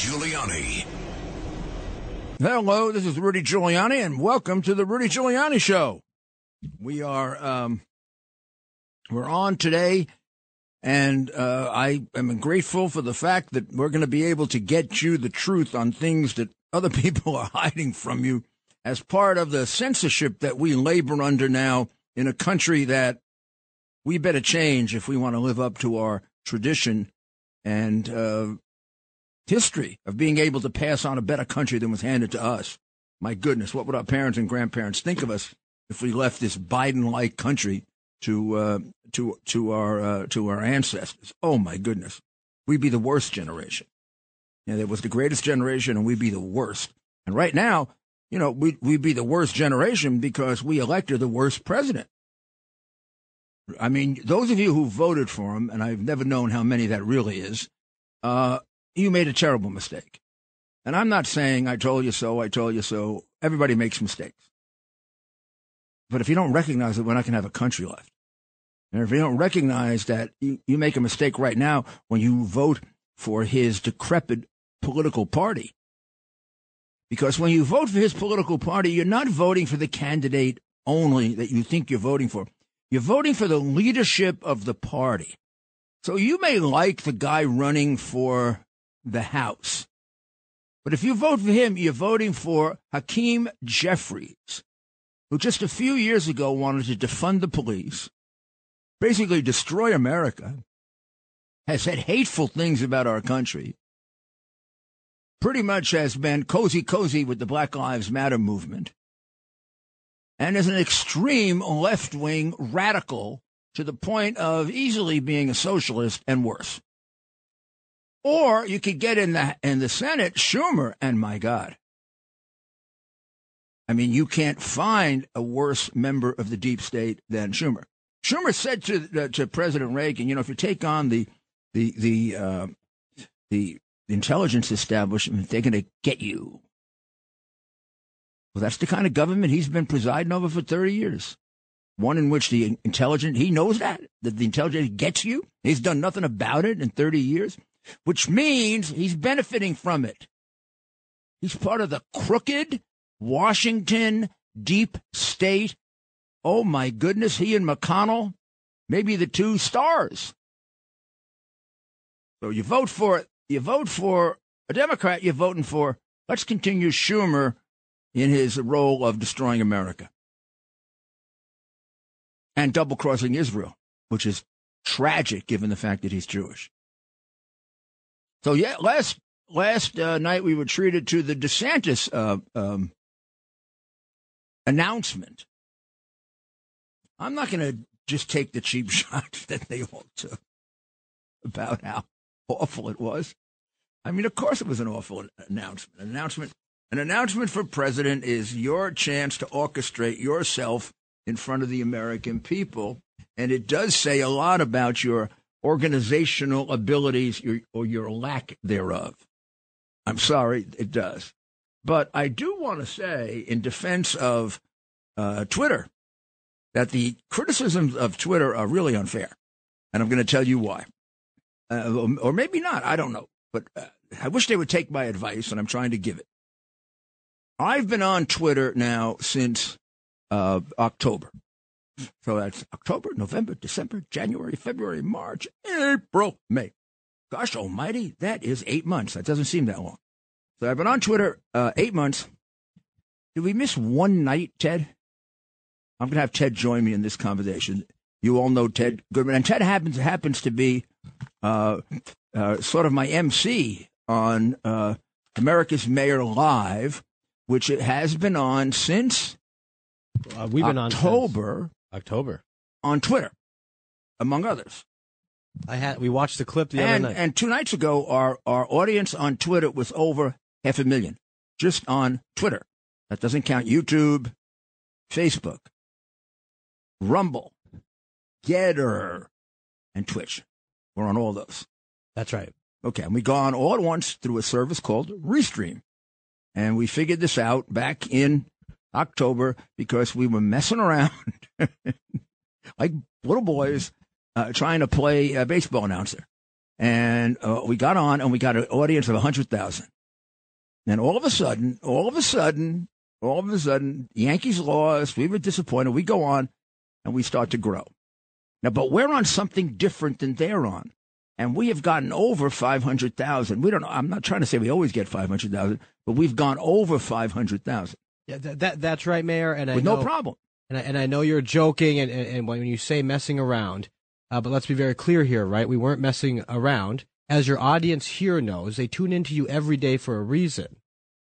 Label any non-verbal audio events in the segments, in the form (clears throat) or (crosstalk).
Giuliani. Hello, this is Rudy Giuliani, and welcome to the Rudy Giuliani Show. We are um, we're on today, and uh, I am grateful for the fact that we're going to be able to get you the truth on things that other (laughs) people are hiding from you as part of the censorship that we labor under now in a country that we better change if we want to live up to our tradition and uh, history of being able to pass on a better country than was handed to us. My goodness, what would our parents and grandparents think of us if we left this Biden-like country to uh, to to our uh, to our ancestors? Oh my goodness, we'd be the worst generation. Yeah, that was the greatest generation, and we'd be the worst. And right now, you know, we we'd be the worst generation because we elected the worst president. I mean, those of you who voted for him, and I've never known how many that really is, uh, you made a terrible mistake. And I'm not saying I told you so, I told you so. Everybody makes mistakes. But if you don't recognize it, we're not going to have a country left. And if you don't recognize that you, you make a mistake right now when you vote for his decrepit political party, because when you vote for his political party, you're not voting for the candidate only that you think you're voting for. You're voting for the leadership of the party. So you may like the guy running for the House. But if you vote for him, you're voting for Hakeem Jeffries, who just a few years ago wanted to defund the police, basically destroy America, has said hateful things about our country, pretty much has been cozy cozy with the Black Lives Matter movement, and is an extreme left wing radical to the point of easily being a socialist and worse. Or you could get in the in the Senate Schumer, and my God, I mean, you can't find a worse member of the deep state than Schumer. Schumer said to uh, to President Reagan, you know, if you take on the the the uh, the intelligence establishment, they're going to get you. Well, that's the kind of government he's been presiding over for 30 years. One in which the intelligence, he knows that, that the intelligence gets you. He's done nothing about it in 30 years, which means he's benefiting from it. He's part of the crooked Washington deep state. Oh my goodness, he and McConnell, maybe the two stars. So you vote for it. You vote for a Democrat, you're voting for, let's continue Schumer in his role of destroying America and double crossing Israel, which is tragic given the fact that he's Jewish. So yeah, last last uh, night we were treated to the DeSantis uh, um, announcement. I'm not going to just take the cheap (laughs) shot that they all took about how awful it was. I mean, of course, it was an awful announcement. An announcement, an announcement for president is your chance to orchestrate yourself in front of the American people, and it does say a lot about your organizational abilities or your lack thereof. I'm sorry, it does. But I do want to say, in defense of uh, Twitter, that the criticisms of Twitter are really unfair. And I'm going to tell you why. Uh, or maybe not. I don't know. But uh, I wish they would take my advice, and I'm trying to give it. I've been on Twitter now since uh, October. So that's October, November, December, January, February, March, April, May. Gosh almighty, that is eight months. That doesn't seem that long. So I've been on Twitter uh, eight months. Did we miss one night, Ted? I'm going to have Ted join me in this conversation. You all know Ted Goodman, and Ted happens happens to be uh, uh, sort of my MC on uh, America's Mayor Live, which it has been on since uh, we've been October. On October on Twitter, among others. I had we watched the clip the and, other night. And two nights ago, our our audience on Twitter was over half a million, just on Twitter. That doesn't count YouTube, Facebook, Rumble, Gettr, and Twitch. We're on all those. That's right. Okay, and we go on all at once through a service called Restream. And we figured this out back in October because we were messing around (laughs) like little boys uh, trying to play a baseball announcer. and uh, we got on, and we got an audience of hundred thousand. And all of a sudden, all of a sudden, all of a sudden, Yankees lost. We were disappointed. We go on, and we start to grow. Now, but we're on something different than they're on. And we have gotten over 500,000. We don't know. I'm not trying to say we always get 500,000, but we've gone over 500,000. Yeah, that, that that's right, Mayor. And I with know, no problem. And I, and I know you're joking, and, and, and when you say messing around, uh, but let's be very clear here, right? We weren't messing around. As your audience here knows, they tune into you every day for a reason.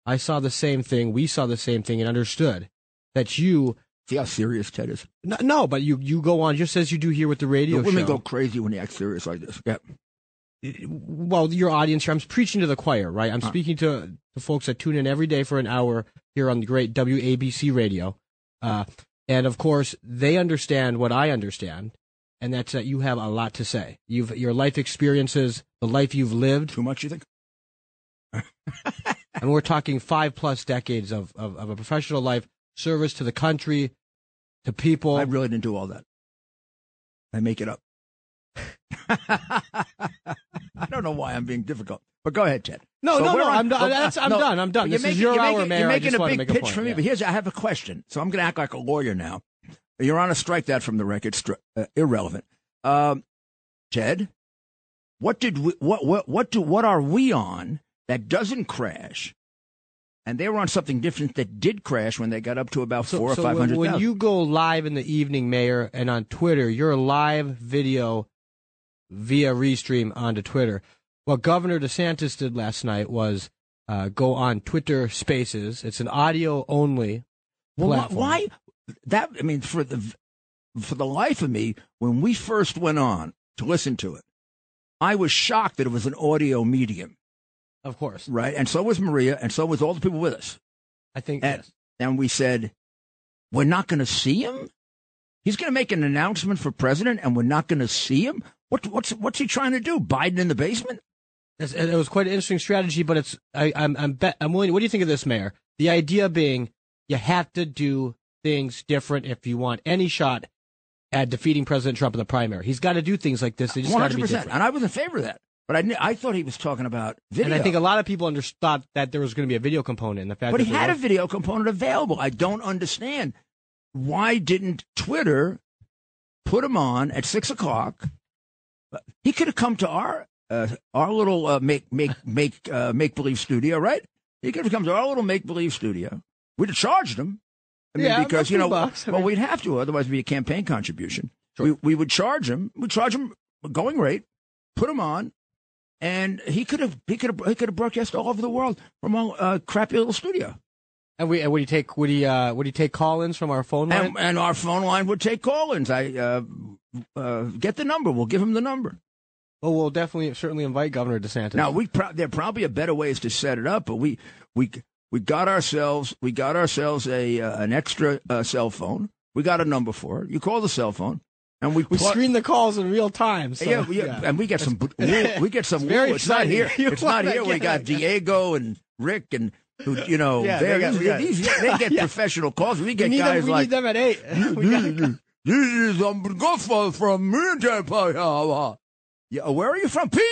I saw the same thing. We saw the same thing and understood that you. See how serious Ted is? No, no but you, you go on just as you do here with the radio the women show. go crazy when they act serious like this. Yeah. Well, your audience here, I'm preaching to the choir, right? I'm Huh. speaking to the folks that tune in every day for an hour here on the great WABC radio. Uh, and of course, they understand what I understand, and that's that you have a lot to say. You've your life experiences, the life you've lived, Too much, you think? (laughs) and we're talking five plus decades of, of, of a professional life, service to the country, to people. I really didn't do all that. I make it up. (laughs) I don't know why I'm being difficult, but go ahead, Ted. no, So no, no, on- I'm, done. I'm no, done. I'm done. You're This making, is your you're hour, making, Mayor. You're making a big a pitch point. for me, yeah. but here's I have a question. So I'm going to act like a lawyer now. Your Honor, strike that from the record. Stri- uh, irrelevant. Um, Ted, what did we, what what what do what are we on that doesn't crash? And they were on something different that did crash when they got up to about So, four or so five when, when you go live in the evening, Mayor, and on Twitter, you're live video via restream onto Twitter. What Governor DeSantis did last night was uh, go on Twitter Spaces. It's an audio only Well, why, platform. why that? I mean, for the for the life of me, when we first went on to listen to it, I was shocked that it was an audio medium, Of course, right? And so was Maria, and so was all the people with us. I think And- yes. And we said, we're not going to see him. He's going to make an announcement for president, and we're not going to see him. What, what's what's he trying to do? Biden in the basement? It was quite an interesting strategy, but it's I, I'm I'm bet I'm willing. What do you think of this, Mayor? The idea being you have to do things different if you want any shot at defeating President Trump in the primary. He's got to do things like this. They just One got to hundred be percent. different. And I was in favor of that, but I I thought he was talking about video. And I think a lot of people understood thought that there was going to be a video component. And the fact But that he had a video component available. I don't understand why didn't Twitter put him on at six o'clock? He could have come to our uh, our little uh, make make make uh, make believe studio, right? He could have come to our little make believe studio. We'd have charged him. I mean, Yeah, because you know, bucks. I well, mean- we'd have to, otherwise, it'd be a campaign contribution. Sure. We we would charge him. We'd charge him going rate, put him on, and he could have he could have he could have broadcast all over the world from a uh, crappy little studio. And we and would he take would he uh, would he take call-ins from our phone line? And, and our phone line would take call-ins. I uh, uh, get the number. We'll give him the number. well, we'll definitely certainly invite Governor DeSantis. Now we pro- there probably are better ways to set it up, but we we we got ourselves we got ourselves a uh, an extra uh, cell phone. We got a number for it. You call the cell phone, and we we screen the calls in real time. So, yeah, yeah, and we get some (laughs) we get some It's very. It's not here. (laughs) You It's not here. We got it. Diego and Rick and who you know. Yeah, they're- got- we got- these, they get (laughs) Yeah. professional calls. We we get need guys them. We like need them at eight. (laughs) This is um, Gopher from Minjapaya. Yeah, where are you from? Pia.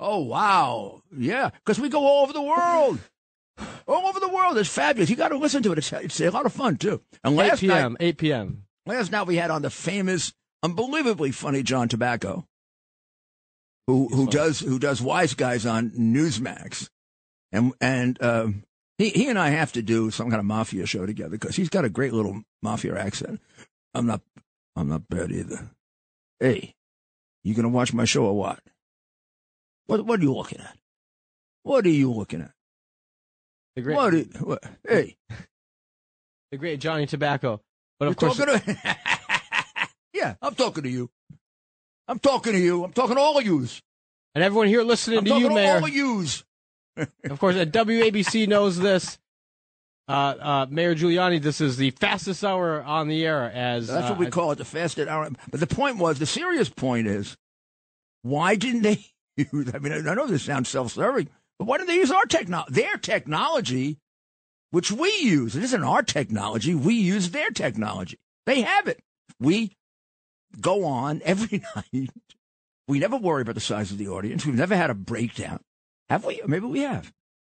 Oh wow, yeah, because we go all over the world, all over the world. It's fabulous. You got to listen to it. It's, it's a lot of fun too. And 8 last night, p.m. 8 p.m. last night we had on the famous, unbelievably funny John Tobacco, who who does who does Wise Guys on Newsmax, and and um, he he and I have to do some kind of mafia show together because he's got a great little mafia accent. I'm not I'm not bad either. Hey, you gonna watch my show or what? What what are you looking at? What are you looking at? The great, What, what? Hey, (laughs) the great Johnny Tobacco. But of you're course, talking to (laughs) Yeah, I'm talking to you. I'm talking to you. I'm talking to all of yous. and everyone here listening I'm to you, to Mayor. all of yous. Of course, at WABC knows this. Uh, uh, Mayor Giuliani, this is the fastest hour on the air. As That's uh, what we call it, the fastest hour. But the point was, the serious point is, why didn't they (laughs) use? I mean, I know this sounds self-serving, but why didn't they use our technology? Their technology, which we use. It isn't our technology. We use their technology. They have it. We go on every (laughs) night We never worry about the size of the audience. We've never had a breakdown. Have we? Maybe we have.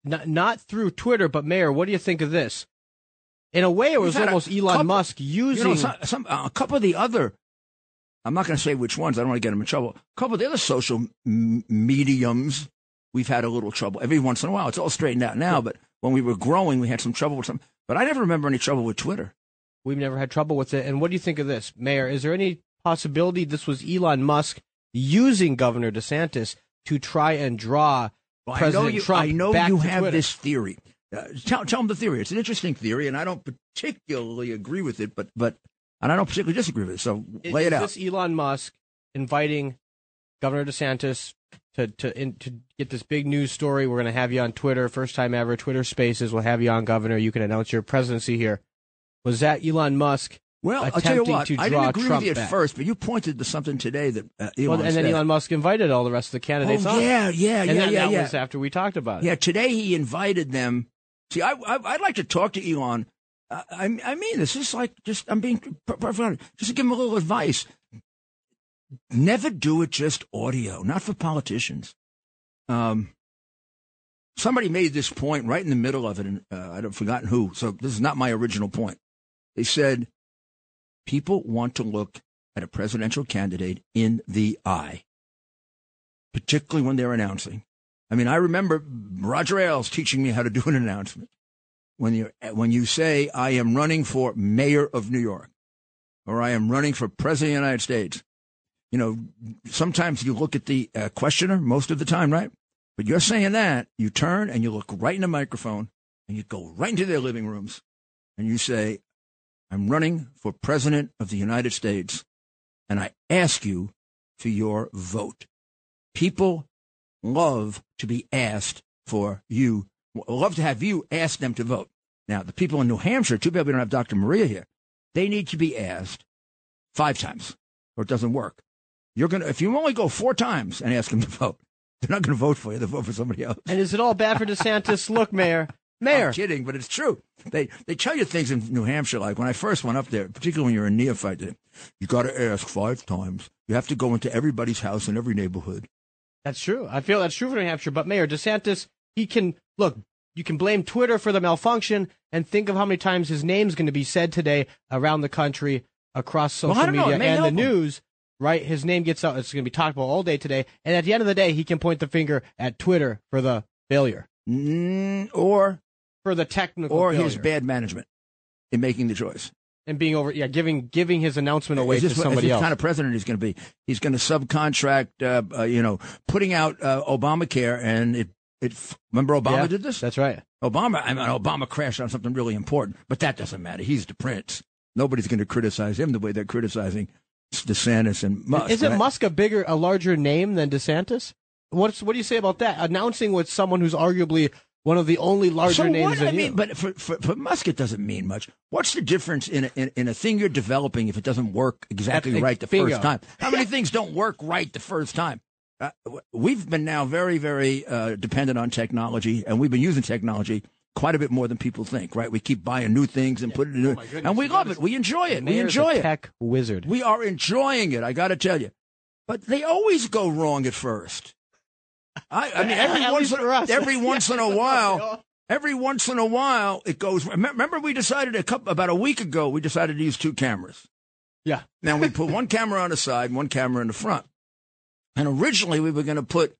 Not, not through Twitter, but Mayor, what do you think of this? In a way, it was almost Elon couple, Musk using you know, some, some, uh, a couple of the other. I'm not going to say which ones. I don't want to get them in trouble. A couple of the other social m- mediums, we've had a little trouble every once in a while. It's all straightened out now, but when we were growing, we had some trouble with some. But I never remember any trouble with Twitter. We've never had trouble with it. And what do you think of this, Mayor? Is there any possibility this was Elon Musk using Governor DeSantis to try and draw well, President I know you, Trump I know back you to have Twitter? this theory. Uh, tell, tell them the theory. It's an interesting theory, and I don't particularly agree with it, but but and I don't particularly disagree with it. So lay is it out. This Elon Musk inviting Governor DeSantis to to in, to get this big news story. We're going to have you on Twitter, first time ever. Twitter Spaces. We'll have you on, Governor. You can announce your presidency here. Was that Elon Musk? Well, I'll tell you what. I didn't agree Trump with you at back. first, but you pointed to something today that uh, Elon Well, and then. Elon Musk invited all the rest of the candidates oh on. yeah, yeah, and yeah, then yeah, that yeah. was after we talked about it. Yeah, today he invited them. See, I, I I'd like to talk to Elon. I I I mean, this is like just I'm being per- perfectly honest. just to give him a little advice. Never do it just audio, not for politicians. Um, somebody made this point right in the middle of it, and uh, I've forgotten who. So this is not my original point. They said people want to look at a presidential candidate in the eye, particularly when they're announcing. I mean, I remember Roger Ailes teaching me how to do an announcement. When you when you say I am running for mayor of New York, or I am running for president of the United States, you know, sometimes you look at the uh, questioner most of the time, right? But you're saying that you turn and you look right in the microphone and you go right into their living rooms and you say, "I'm running for president of the United States, and I ask you for your vote." People love to be asked for you, love to have you ask them to vote. Now, the people in New Hampshire, too bad we don't have Dr. Maria here, they need to be asked five times or it doesn't work. You're to, if you only go four times and ask them to vote, they're not going to vote for you. They'll vote for somebody else. And is it all bad for DeSantis? Look, Mayor, Mayor. I'm kidding, but it's true. They they tell you things in New Hampshire, like when I first went up there, particularly when you're a neophyte, you got to ask five times. You have to go into everybody's house in every neighborhood. That's true. I feel that's true for New Hampshire. But Mayor DeSantis, he can look. You can blame Twitter for the malfunction, and think of how many times his name's going to be said today around the country, across social don't media and the him. news. Right, his name gets out. It's going to be talked about all day today, and at the end of the day, he can point the finger at Twitter for the failure, Mm, or for the technical or failure, his bad management in making the choice. and being over. Yeah, giving giving his announcement away Is to this what- somebody else. kind of president he's going to be? He's going to subcontract, uh, uh, you know, putting out uh, Obamacare, and it. It remember Obama Yeah, did this. That's right. Obama, I mean, Obama crashed on something really important, but that doesn't matter. He's the prince. Nobody's going to criticize him the way they're criticizing DeSantis and Musk. Isn't right? Musk a bigger, a larger name than DeSantis? What's what do you say about that? Announcing with someone who's arguably one of the only larger so names what? I mean, you. but for, for for Musk, it doesn't mean much. What's the difference in a, in, in a thing you're developing if it doesn't work exactly That's- right the bingo. first time? How many (laughs) things don't work right the first time? Uh, we've been now very, very uh, dependent on technology, and we've been using technology quite a bit more than people think. Right? We keep buying new things and putting it, in, Oh, goodness, and we love it. We enjoy it. We enjoy a it. tech wizard. We are enjoying it. I got to tell you, but they always go wrong at first. I, I mean, every once in, every (laughs) once in a while, (laughs) every once in a while, it goes. Remember, we decided a couple about a week ago. We decided to use two cameras. Yeah. Now we put (laughs) one camera on the side, one camera in the front. And originally, we were going to put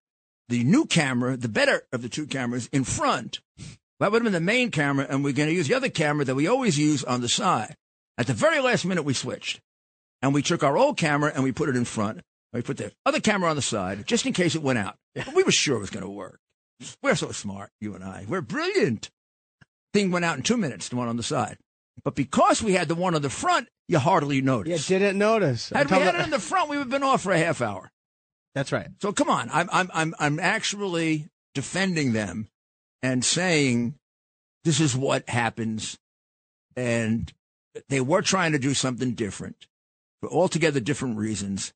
the new camera, the better of the two cameras, in front. That would have been the main camera, and we're going to use the other camera that we always use on the side. At the very last minute, we switched, and we took our old camera and we put it in front. We put the other camera on the side just in case it went out. But we were sure it was going to work. We're so smart, you and I. We're brilliant. Thing went out in two minutes, the one on the side. But because we had the one on the front, you hardly noticed. Yeah, didn't notice. Had we had it in the front, we would have been off for a half hour. That's right. So come on, I'm I'm I'm I'm actually defending them and saying this is what happens, and they were trying to do something different for altogether different reasons,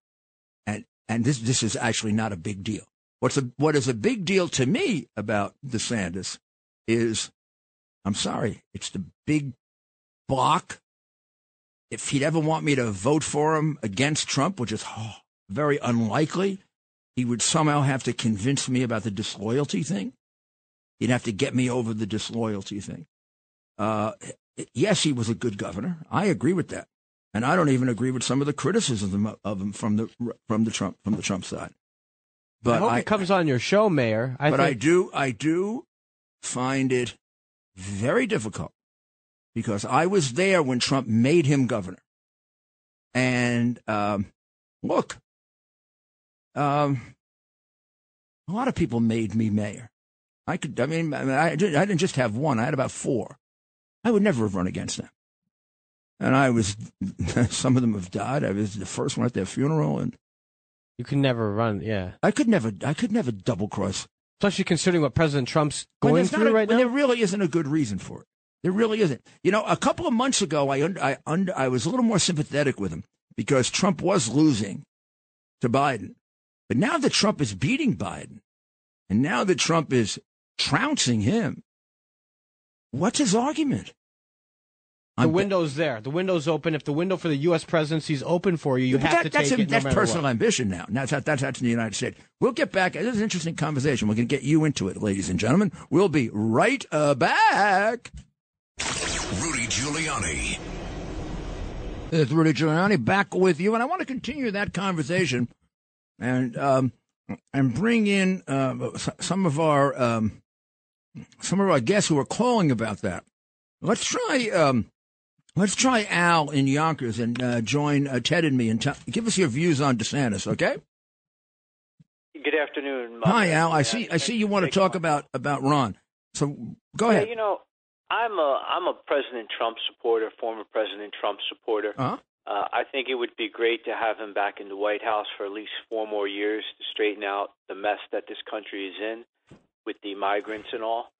and this this is actually not a big deal. What's a what is a big deal to me about DeSantis is, I'm sorry, it's the big block. If he'd ever want me to vote for him against Trump, which is oh, very unlikely, he would somehow have to convince me about the disloyalty thing. He'd have to get me over the disloyalty thing. Uh, yes, he was a good governor. I agree with that, and I don't even agree with some of the criticism of him from the from the Trump from the Trump side. But I hope I, it comes on your show, Mayor. I but think... I do, I do find it very difficult because I was there when Trump made him governor, and um, look, um, a lot of people made me mayor. I could, I mean, I, didn't just have one. I had about four. I would never have run against them. And I was, (laughs) some of them have died. I was the first one at their funeral, and you could never run. Yeah, I could never, I could never double cross. Especially considering what President Trump's going through a, right now. There really isn't a good reason for it. There really isn't. You know, a couple of months ago, I I under, I was a little more sympathetic with him because Trump was losing to Biden, but now that Trump is beating Biden, and now that Trump is trouncing him, what's his argument? The I'm window's there. The window's open. If the window for the U.S. presidency is open for you, you have that, to take that's it. That's no personal what. ambition now. That's, that's, that's in the United States. We'll get back. This is an interesting conversation. We're going to get you into it, ladies and gentlemen. We'll be right uh, back. Rudy Giuliani. It's Rudy Giuliani back with you, and I want to continue that conversation and um, and bring in uh, some of our um, some of our guests who are calling about that. Let's try um, let's try Al in Yonkers and uh, join uh, Ted and me and t- give us your views on DeSantis, okay? Good afternoon. Hi, Al. I see. I see you want to talk about about Ron. So go ahead. Yeah, you know, I'm a I'm a President Trump supporter, former President Trump supporter. Uh-huh. Uh, I think it would be great to have him back in the White House for at least four more years to straighten out the mess that this country is in with the migrants and all.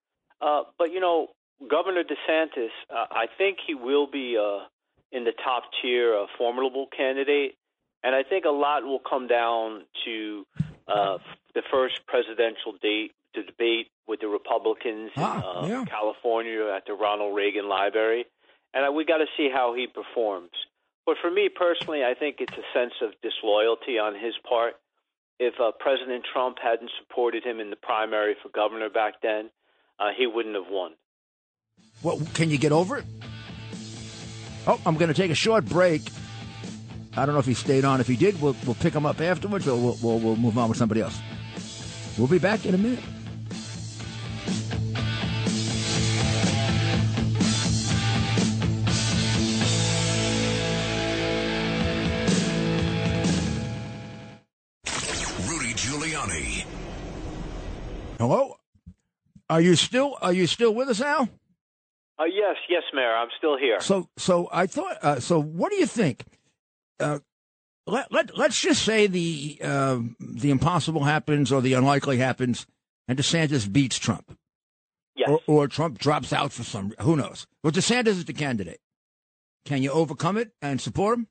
Uh, but you know, Governor DeSantis, uh, I think he will be uh, in the top tier, a formidable candidate, and I think a lot will come down to uh, the first presidential date debate with the Republicans ah, in yeah. California at the Ronald Reagan Library, and we got to see how he performs. But for me personally, I think it's a sense of disloyalty on his part. If uh, President Trump hadn't supported him in the primary for governor back then, uh, he wouldn't have won. What can you get over it? Oh, I'm going to take a short break. I don't know if he stayed on. If he did, we'll we'll pick him up afterwards, or we'll we'll, we'll move on with somebody else. We'll be back in a minute. Rudy Giuliani. Hello. Are you still Are you still with us, Al? Uh, yes, yes, Mayor. I'm still here. So, so I thought. Uh, so, what do you think? Uh, let, let let's just say the uh, the impossible happens or the unlikely happens, and DeSantis beats Trump. Yes. Or, or Trump drops out for some. Who knows? Well, DeSantis is the candidate. Can you overcome it and support him?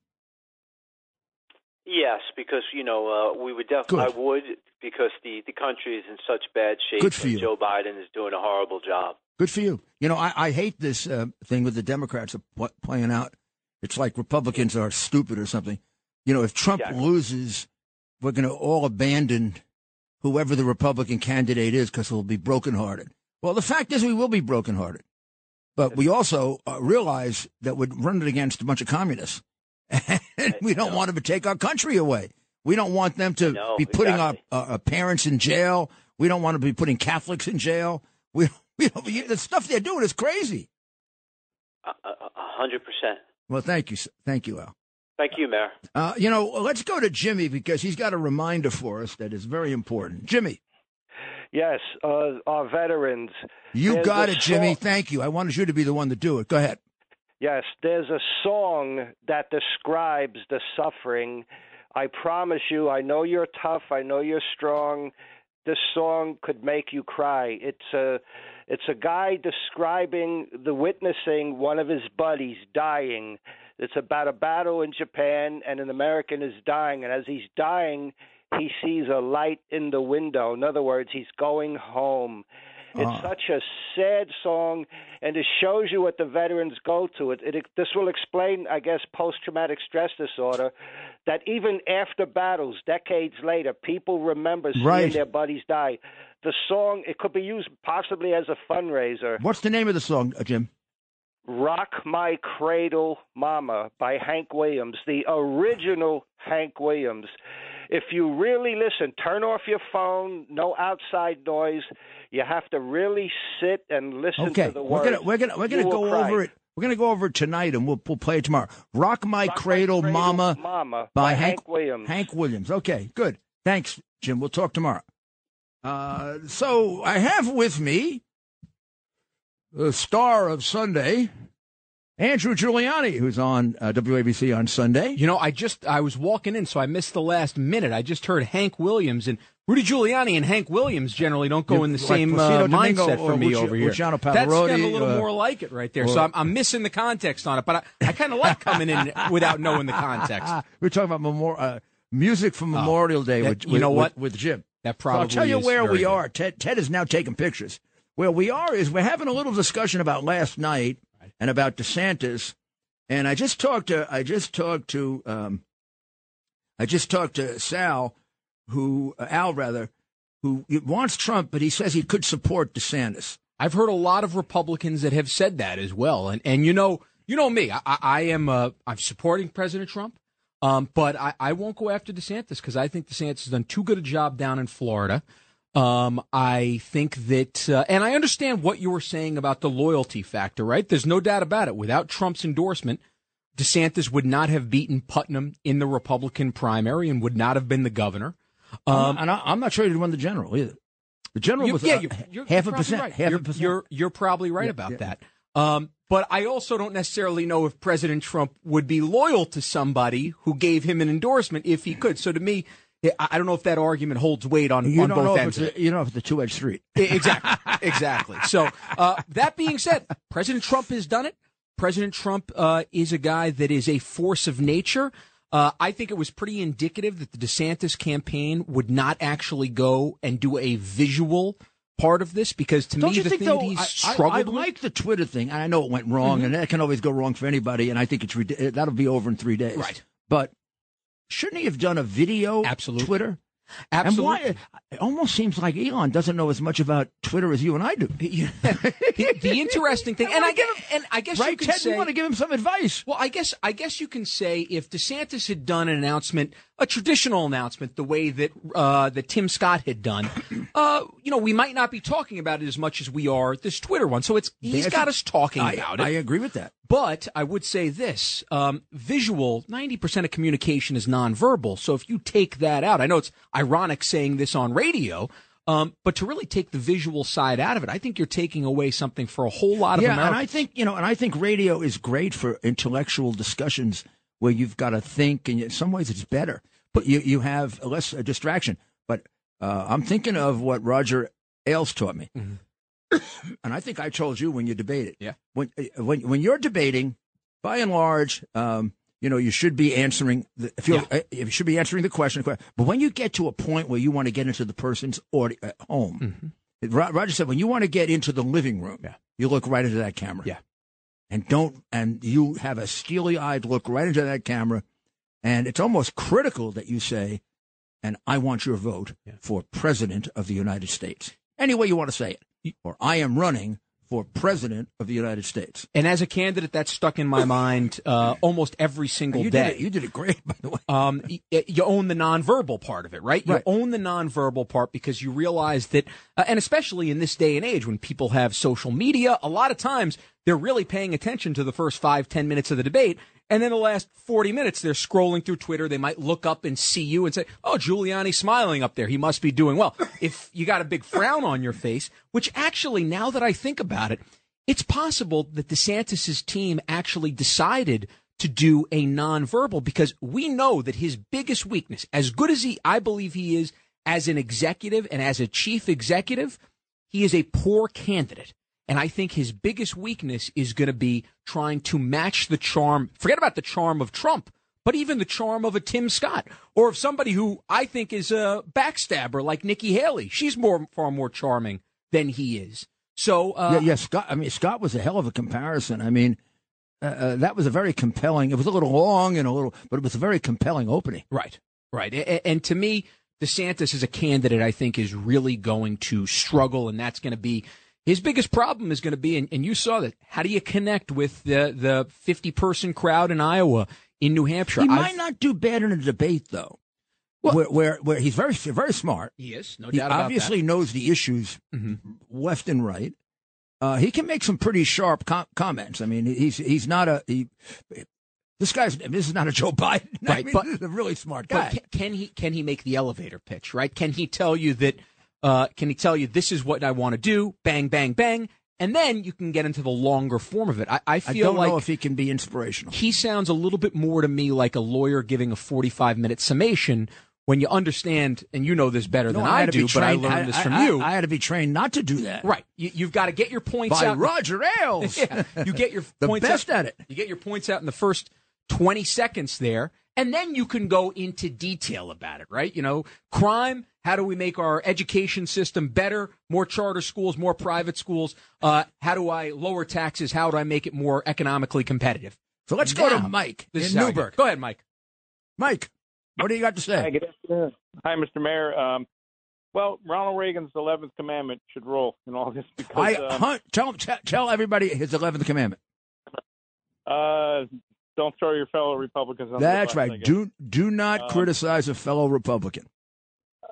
Yes, because you know uh, we would definitely. I would because the the country is in such bad shape. Good for you. Joe Biden is doing a horrible job. Good for you. You know, I, I hate this uh, thing with the Democrats playing out. It's like Republicans are stupid or something. You know, if Trump exactly. loses, we're going to all abandon whoever the Republican candidate is because we'll be brokenhearted. Well, the fact is, we will be brokenhearted. But we also uh, realize that we're running against a bunch of communists. (laughs) and we don't want them to take our country away. We don't want them to be putting exactly. our, our, parents in jail. We don't want to be putting Catholics in jail. We (laughs) You know, the stuff they're doing is crazy. A hundred percent. Well, thank you, thank you, Al. Thank you, Mayor. Uh, you know, let's go to Jimmy because he's got a reminder for us that is very important. Jimmy. Yes, uh, our veterans. You got it, Jimmy. Thank you. I wanted you to be the one to do it. Go ahead. Yes, there's a song that describes the suffering. I promise you, I know you're tough. I know you're strong. This song could make you cry. It's a it's a guy describing the witnessing one of his buddies dying. It's about a battle in Japan, and an American is dying, and as he's dying, he sees a light in the window. In other words, he's going home. It's uh. such a sad song, and it shows you what the veterans go to. It, it, this will explain, I guess, post traumatic stress disorder. That even after battles, decades later, people remember seeing Right. their buddies die. The song it could be used possibly as a fundraiser. What's the name of the song, uh, Jim? Rock My Cradle Mama by Hank Williams, the original Hank Williams. If you really listen, turn off your phone, no outside noise. You have to really sit and listen Okay, to the words. we're gonna we're gonna we're gonna go cry. over it. We're gonna go over tonight, and we'll we'll play it tomorrow. Rock My Rock My Cradle, Mama, Mama by by Hank- Hank Williams. Hank Williams. Okay, good. Thanks, Jim. We'll talk tomorrow. Uh, so I have with me the star of Sunday, Andrew Giuliani, who's on uh, WABC on Sunday. You know, I just I was walking in, so I missed the last minute. I just heard Hank Williams and Rudy Giuliani and Hank Williams generally don't go in the like same uh, mindset or for me Luci- over here. Luciano That's kind of a little uh, more like it right there. or- so I'm, I'm missing the context on it, but I, I kind of like coming in (laughs) without knowing the context. (laughs) We're talking about memor- uh, music for Memorial Day that- with, you with- know what? with, with Jim. That So probably I'll tell you is where we good. are. Ted, Ted is now taking pictures. Where we are is we're having a little discussion about last night and about DeSantis. And I just talked to I just talked to um, I just talked to Sal, who uh, Al rather, who wants Trump, but he says he could support DeSantis. I've heard a lot of Republicans that have said that as well, and and you know, you know me, I, I- am uh, I'm supporting President Trump, um, but I, I won't go after DeSantis because I think DeSantis has done too good a job down in Florida. Um, I think that, uh, and I understand what you were saying about the loyalty factor, right? There's no doubt about it. Without Trump's endorsement, DeSantis would not have beaten Putnam in the Republican primary and would not have been the governor. Um, and I, I'm not sure he'd win the general either. The general you- was yeah, uh, you're, you're half you're a percent. Right. Half a percent. You're you're probably right Yeah, about yeah. that. Um, but I also don't necessarily know if President Trump would be loyal to somebody who gave him an endorsement if he could. So to me, I I don't know if that argument holds weight on, you on both ends. it's of it. a, you know if it's a two edged street. Exactly. (laughs) exactly. So uh, that being said, President Trump has done it. President Trump uh, is a guy that is a force of nature. Uh, I think it was pretty indicative that the DeSantis campaign would not actually go and do a visual part of this because to Don't me the think thing though? that he's I, I, struggled I with- Mm-hmm. like the Twitter thing, and I know it went wrong, and that can always go wrong for anybody. And I think it's that'll be over in three days. Right. But shouldn't he have done a video? Absolutely. Twitter. Absolutely. And why? It almost seems like Elon doesn't know as much about Twitter as you and I do. the, the interesting thing, and I get, and I guess you right, could Ted? say, you want to give him some advice? Well, I guess I guess you can say if DeSantis had done an announcement, a traditional announcement, the way that uh, that Tim Scott had done, (clears throat) uh, you know, we might not be talking about it as much as we are this Twitter one. So it's he's That's- got us talking I, about it. I agree with that. But I would say this um, visual, 90% of communication is nonverbal. So if you take that out, I know it's ironic saying this on radio, um, but to really take the visual side out of it, I think you're taking away something for a whole lot of yeah, Americans. and I think you know, and I think radio is great for intellectual discussions where you've got to think, and in some ways it's better. But you you have less a distraction. But uh, I'm thinking of what Roger Ailes taught me, (coughs) and I think I told you when you debated. Yeah. When uh, when when you're debating, by and large, um, you know, you should be answering. The, if you uh, you should be answering the question. But when you get to a point where you want to get into the person's audi- uh, home, Ro- Roger said, when you want to get into the living room, Yeah. you look right into that camera. Yeah. And don't, and you have a steely eyed look right into that camera. And it's almost critical that you say, and I want your vote for president of the United States. Any way you want to say it. Or I am running for president of the United States. And as a candidate, that's stuck in my mind uh, (laughs) almost every single You day. did, it, you did it great, by the way. um, y- you own the nonverbal part of it, right? You Right. own the nonverbal part because you realize that, uh, and especially in this day and age when people have social media, a lot of times they're really paying attention to the first five, ten minutes of the debate. And then the last 40 minutes, they're scrolling through Twitter. They might look up and see you and say, Oh, Giuliani's smiling up there. He must be doing well. If you got a big frown on your face, which actually, now that I think about it, it's possible that DeSantis's team actually decided to do a nonverbal because we know that his biggest weakness, as good as he, I believe he is as an executive and as a chief executive, he is a poor candidate. And I think his biggest weakness is going to be trying to match the charm. Forget about the charm of Trump, but even the charm of a Tim Scott or of somebody who I think is a backstabber like Nikki Haley. She's more, far more charming than he is. So, uh, yeah, yeah, Scott. I mean, Scott was a hell of a comparison. I mean, uh, uh, that was a very compelling. It was a little long and a little, but it was a very compelling opening. Right, right. And, and to me, DeSantis is a candidate I think is really going to struggle, and that's going to be his biggest problem is going to be, and, and, you saw that. How do you connect with the the fifty person crowd in Iowa, in New Hampshire? He might I've, not do bad in a debate though. Well, where, where, where he's very very smart. He is, no he doubt. obviously that. knows the issues mm-hmm. left and right. Uh, he can make some pretty sharp com- comments. I mean, he's he's not a he, this guy's this is not a Joe (laughs) Biden, right? I mean, but this is a really smart guy. Can, can, he can he make the elevator pitch? Right? Can he tell you that? Uh, can he tell you this is what I want to do? Bang, bang, bang, and then you can get into the longer form of it. I, I feel I don't like know if he can be inspirational. He sounds a little bit more to me like a lawyer giving a forty-five minute summation when you understand, and you know this better no, than I, I do, but I learned I, this I, from you. I, had to be trained not to do that. Right. You, have got to get your points By out. Roger Ailes. (laughs) yeah. You get your (laughs) the points best out, at it. You get your points out in the first 20 seconds there, and then you can go into detail about it, right? You know, crime. How do we make our education system better? More charter schools, more private schools. Uh, how do I lower taxes? How do I make it more economically competitive? So let's now, go to Mike in Newburgh. Go ahead, Mike. Mike. What do you got to say? Hi, good afternoon. Hi, Mr. Mayor. Um, well, Ronald Reagan's 11th commandment should rule in all this because. I, um, hunt, tell, tell, tell everybody his 11th commandment. Uh, don't throw your fellow Republicans on That's right. Do do not um, criticize a fellow Republican.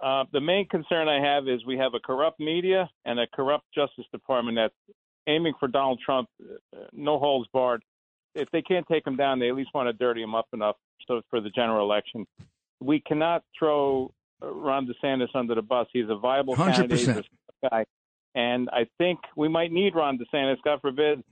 Uh, the main concern I have is we have a corrupt media and a corrupt Justice Department that's aiming for Donald Trump, uh, no holds barred. If they can't take him down, they at least want to dirty him up enough so for the general election we cannot throw Ron DeSantis under the bus. He's a viable 100%. candidate, guy, and I think we might need Ron DeSantis. God forbid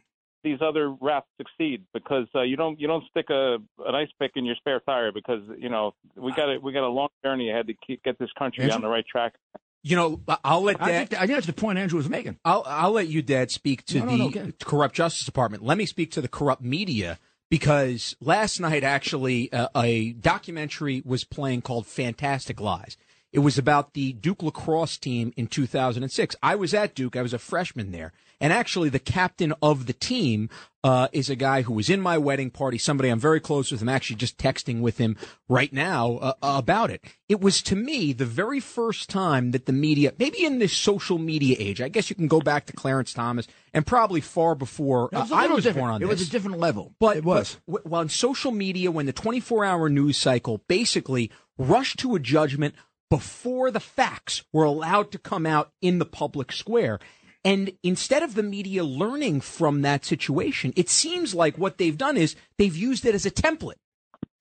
these other rats succeed because uh, you don't you don't stick a an ice pick in your spare tire because you know we got a, we got a long journey ahead to keep, get this country on the right track. You know, I'll let Dad. I think, I think that's the point Andrew was making. I'll I'll let you, Dad, speak to no, the no, no, corrupt Justice Department. Let me speak to the corrupt media because last night actually uh, a documentary was playing called Fantastic Lies. It was about the Duke lacrosse team in 2006. I was at Duke. I was a freshman there. And actually, the captain of the team uh, is a guy who was in my wedding party, somebody I'm very close with. I'm actually just texting with him right now uh, about it. It was to me the very first time that the media, maybe in this social media age, I guess you can go back to Clarence Thomas and probably far before uh, I was different. born on it this. was a different level. But it was. But, well, in social media, when the 24 hour news cycle basically rushed to a judgment before the facts were allowed to come out in the public square. And instead of the media learning from that situation, it seems like what they've done is they've used it as a template.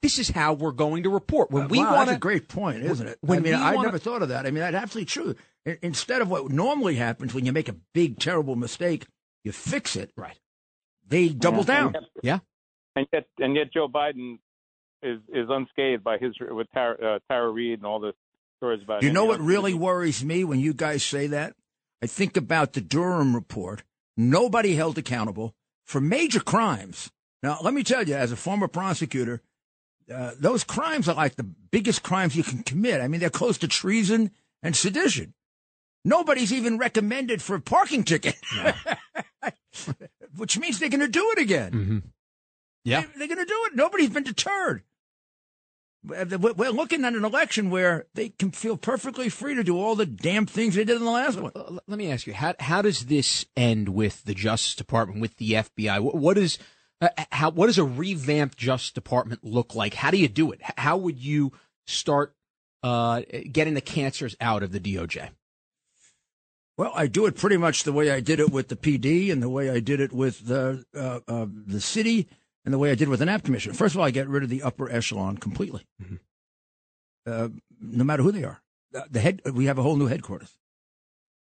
This is how we're going to report. When we wow, want that's a great point, isn't it? When I mean, I wanna... never thought of that. I mean, that's absolutely true. Instead of what normally happens when you make a big, terrible mistake, you fix it. Right. They double yeah. down. And yet, yeah. And yet, and yet, Joe Biden is is unscathed by his with Tara, uh, Tara Reade and all the stories about. You him. know what really worries me when you guys say that? I think about the Durham report. Nobody held accountable for major crimes. Now, let me tell you, as a former prosecutor, uh, those crimes are like the biggest crimes you can commit. I mean, they're close to treason and sedition. Nobody's even recommended for a parking ticket, no. (laughs) which means they're going to do it again. Mm-hmm. Yeah, they, are going to do it. Nobody's been deterred. We're looking at an election where they can feel perfectly free to do all the damn things they did in the last one. Let me ask you how how does this end with the Justice Department, with the FBI? What is uh, how what does a revamped Justice Department look like? How do you do it? How would you start uh, getting the cancers out of the DOJ? Well, I do it pretty much the way I did it with the PD and the way I did it with the uh, uh, the city and the way I did with the Knapp commission. First of all, I get rid of the upper echelon completely, mm-hmm. uh, no matter who they are. The head, we have a whole new headquarters.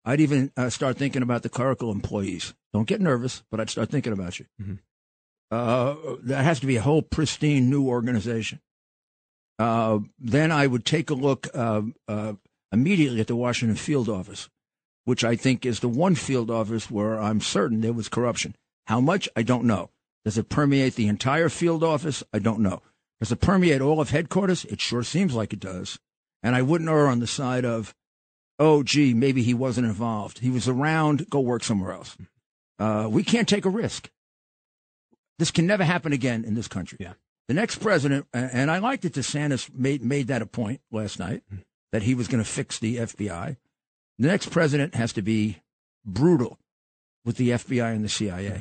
I'd even uh, start thinking about the clerical employees. Don't get nervous, but I'd start thinking about you. Mm-hmm. Uh, that has to be a whole pristine new organization. Uh, then I would take a look uh, uh, immediately at the Washington field office, which I think is the one field office where I'm certain there was corruption. How much? I don't know. Does it permeate the entire field office? I don't know. Does it permeate all of headquarters? It sure seems like it does. And I wouldn't err on the side of, oh, gee, maybe he wasn't involved. He was around, go work somewhere else. Uh, we can't take a risk. This can never happen again in this country. Yeah. The next president, and I like that DeSantis made made that a point last night that he was going to fix the FBI. The next president has to be brutal with the FBI and the CIA.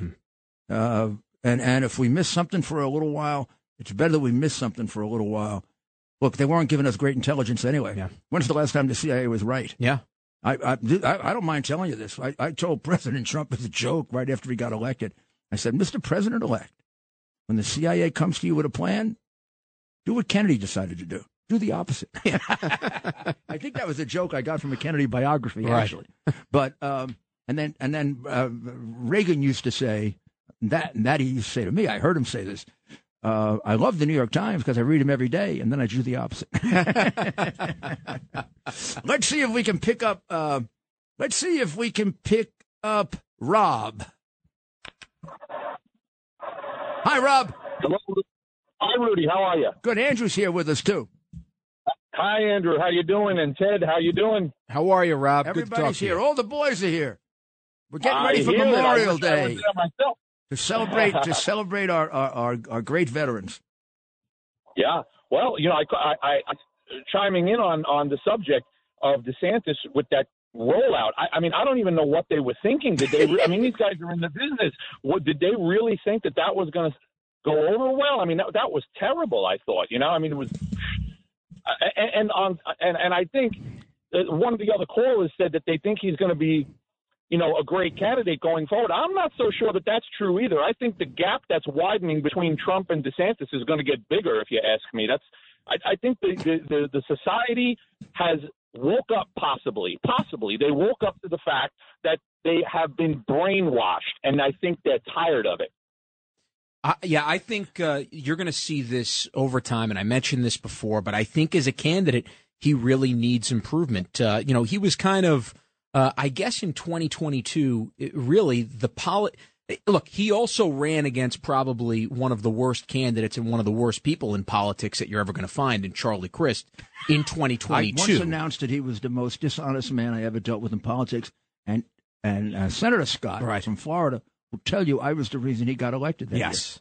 Uh, and and if we miss something for a little while, it's better that we miss something for a little while. Look, they weren't giving us great intelligence anyway. Yeah. When's the last time the CIA was right? Yeah. I, I, I don't mind telling you this. I, I told President Trump as a joke right after he got elected. I said, Mr. President elect, when the CIA comes to you with a plan, do what Kennedy decided to do. Do the opposite. (laughs) (laughs) I think that was a joke I got from a Kennedy biography, Right. actually. But um, and then and then uh, Reagan used to say that and that he used to say to me. I heard him say this. Uh, I love the New York Times because I read them every day, and then I do the opposite. (laughs) let's see if we can pick up. Uh, let's see if we can pick up Rob. Hi, Rob. Hello. Hi, Rudy. How are you? Good. Andrew's here with us too. Hi, Andrew. How you doing? And Ted, how you doing? How are you, Rob? Good to talk Everybody's to you. here. All the boys are here. We're getting I ready for hear it. Memorial wish I Day myself. To celebrate to (laughs) celebrate our, our, our, our great veterans. Yeah. Well, you know, I, I, I, chiming in on on the subject of DeSantis with that rollout. I, I mean, I don't even know what they were thinking. Did they? Re- I mean, these guys are in the business. What did they really think that that was going to go over well? I mean, that that was terrible. I thought. You know, I mean, it was. And, and on and and I think uh, one of the other callers said that they think he's going to be you know, a great candidate going forward. I'm not so sure that that's true either. I think the gap that's widening between Trump and DeSantis is going to get bigger, if you ask me. That's I, I think the, the the the society has woke up possibly, possibly they woke up to the fact that they have been brainwashed, and I think they're tired of it. Yeah, I think uh, you're going to see this over time, and I mentioned this before, but I think as a candidate, he really needs improvement. Uh, you know, he was kind of, uh, I guess, in 2022, it really the poli- Look, he also ran against probably one of the worst candidates and one of the worst people in politics that you're ever going to find in Charlie Crist in 2022. I 2022. once announced that he was the most dishonest man I ever dealt with in politics, and and uh, Senator Scott Right. from Florida will tell you I was the reason he got elected. That Yes.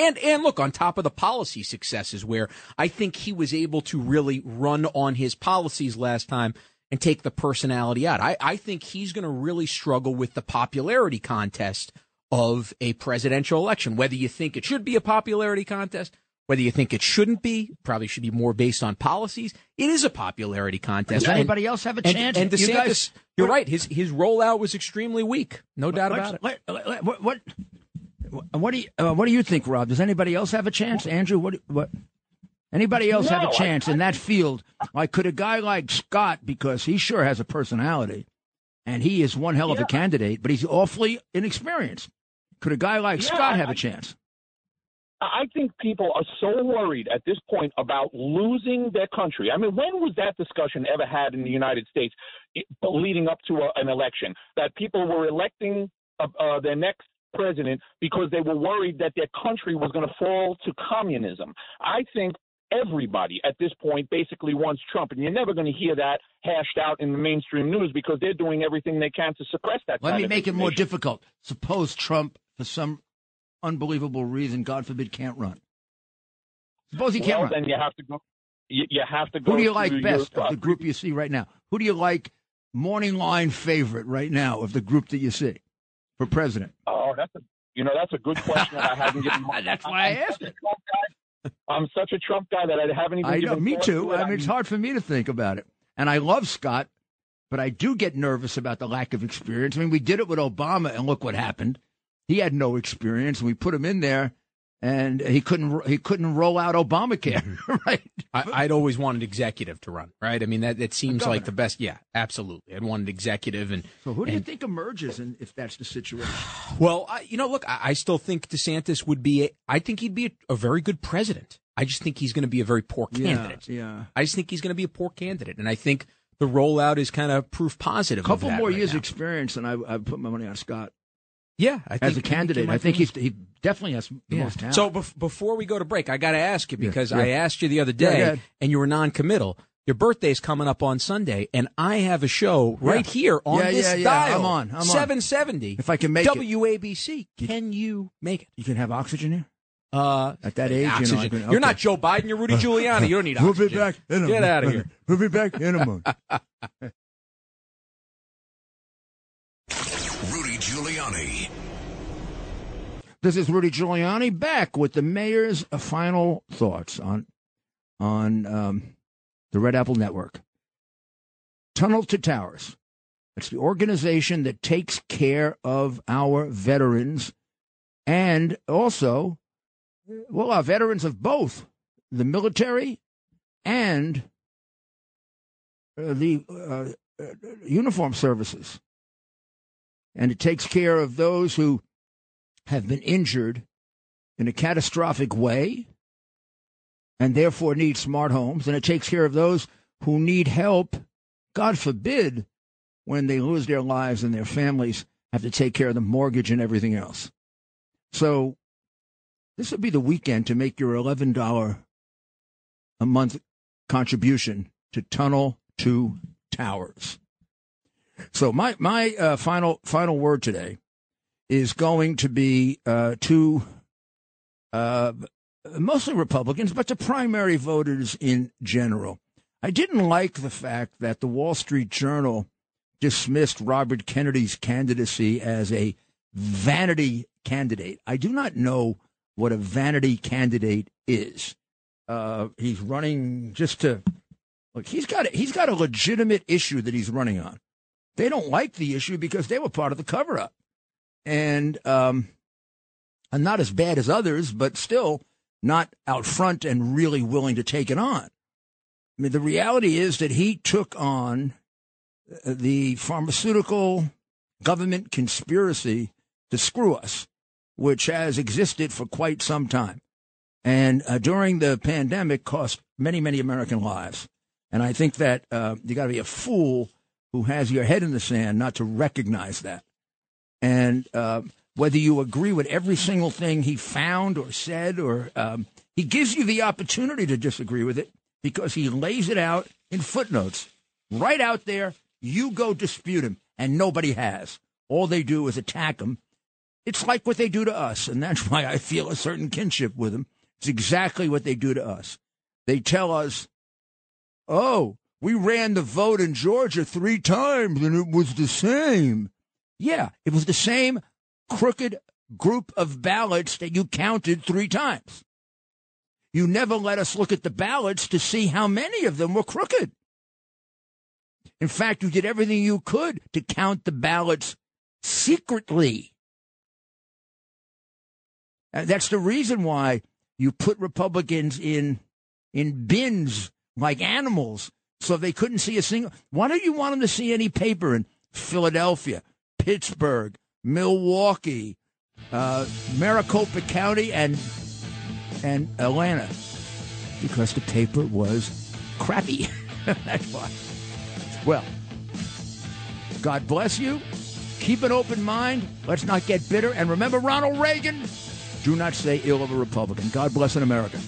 And and look on top of the policy successes where I think he was able to really run on his policies last time and take the personality out. I, I think he's going to really struggle with the popularity contest of a presidential election. Whether you think it should be a popularity contest, whether you think it shouldn't be, probably should be more based on policies. It is a popularity contest. Does anybody else have a chance? And You DeSantis, guys- you're right. His his rollout was extremely weak, no doubt about it. let- let- let- what, what what do you uh, what do you think, Rob? Does anybody else have a chance, Andrew? What what? Anybody else have a chance in that field? Like, could a guy like Scott, because he sure has a personality, and he is one hell of a candidate, but he's awfully inexperienced. Could a guy like Yeah, Scott have I- a chance? I think people are so worried at this point about losing their country. I mean, when was that discussion ever had in the United States it- leading up to a, an election that people were electing uh, uh, their next president because they were worried that their country was going to fall to communism? I think everybody at this point basically wants Trump, and you're never going to hear that hashed out in the mainstream news because they're doing everything they can to suppress that. Let me make it more difficult. Suppose Trump, for some unbelievable reason, God forbid, can't run. Suppose he can't Well, run. then you have to go. You, you have to go. Who do you like best of the group you see right now? Who do you like morning line favorite right now of the group that you see for president? Oh, that's a you know that's a good question that I haven't given. (laughs) my- That's why I I'm asked it. (laughs) I'm such a Trump guy that I haven't even. I know, me too. to. I mean, it's hard for me to think about it. And I love Scott, but I do get nervous about the lack of experience. I mean, we did it with Obama, and look what happened. He had no experience, and we put him in there, and he couldn't he couldn't roll out Obamacare, mm-hmm. (laughs) right? I, I'd always wanted executive to run, right? I mean, that, that seems like the best. Yeah, absolutely. I'd wanted executive. And, So who do you think emerges in, if that's the situation? (sighs) well, I, you know, look, I, I still think DeSantis would be, a, I think he'd be a, a very good president. I just think he's going to be a very poor candidate. yeah. I just think he's going to be a poor candidate. And I think the rollout is kind of proof positive. A couple more right years now. experience, and I I put my money on Scott Yeah. I think, as a candidate. I think he's. he's he definitely has the Yeah. most talent. So bef- before we go to break, I got to ask you because yeah. I asked you the other Yeah, go day and you were non-committal. Your birthday's coming up on Sunday, and I have a show right Yeah. here on Yeah, this yeah, yeah. dial. I'm on. I'm on. 770. If I can make it. WABC. Can you make it? You can have oxygen here? Uh, At that age, you know, I oxygen. can- You're okay. not Joe Biden. You're Rudy (laughs) Giuliani. You don't need oxygen. We'll oxygen. be back in a Get month. out of here. We'll be back in a month. (laughs) This is Rudy Giuliani back with the mayor's final thoughts on on um, the Red Apple Network. Tunnel to Towers. It's the organization that takes care of our veterans and also, well, our veterans of both the military and uh, the uh, uh, uniform services. And it takes care of those who have been injured in a catastrophic way and therefore need smart homes. And it takes care of those who need help, God forbid, when they lose their lives and their families have to take care of the mortgage and everything else. So this would be the weekend to make your $11 a month contribution to Tunnel to Towers. So my my uh, final final word today is going to be uh, to uh, mostly Republicans, but to primary voters in general. I didn't like the fact that the Wall Street Journal dismissed Robert Kennedy's candidacy as a vanity candidate. I do not know what a vanity candidate is. Uh, he's running just to look. He's got a, he's got a legitimate issue that he's running on. They don't like the issue because they were part of the cover up, and um, not as bad as others, but still not out front and really willing to take it on. I mean, the reality is that he took on uh, the pharmaceutical government conspiracy to screw us, which has existed for quite some time. And uh, during the pandemic, cost many, many American lives. And I think that uh, you got to be a fool who has your head in the sand not to recognize that. And uh, whether you agree with every single thing he found or said, or um, he gives you the opportunity to disagree with it because he lays it out in footnotes right out there. You go dispute him, and nobody has. All they do is attack him. It's like what they do to us, and that's (laughs) why I feel a certain kinship with him. It's exactly what they do to us. They tell us, oh, we ran the vote in Georgia three times and it was the same. Yeah, it was the same crooked group of ballots that you counted three times. You never let us look at the ballots to see how many of them were crooked. In fact, you did everything you could to count the ballots secretly. And that's the reason why you put Republicans in in bins like animals so they couldn't see a single. Why don't you want them to see any paper in Philadelphia, Pittsburgh, Milwaukee, uh, Maricopa County, and and Atlanta? Because the paper was crappy. (laughs) That's why. Well, God bless you. Keep an open mind. Let's not get bitter. And remember Ronald Reagan. Do not say ill of a Republican. God bless in America.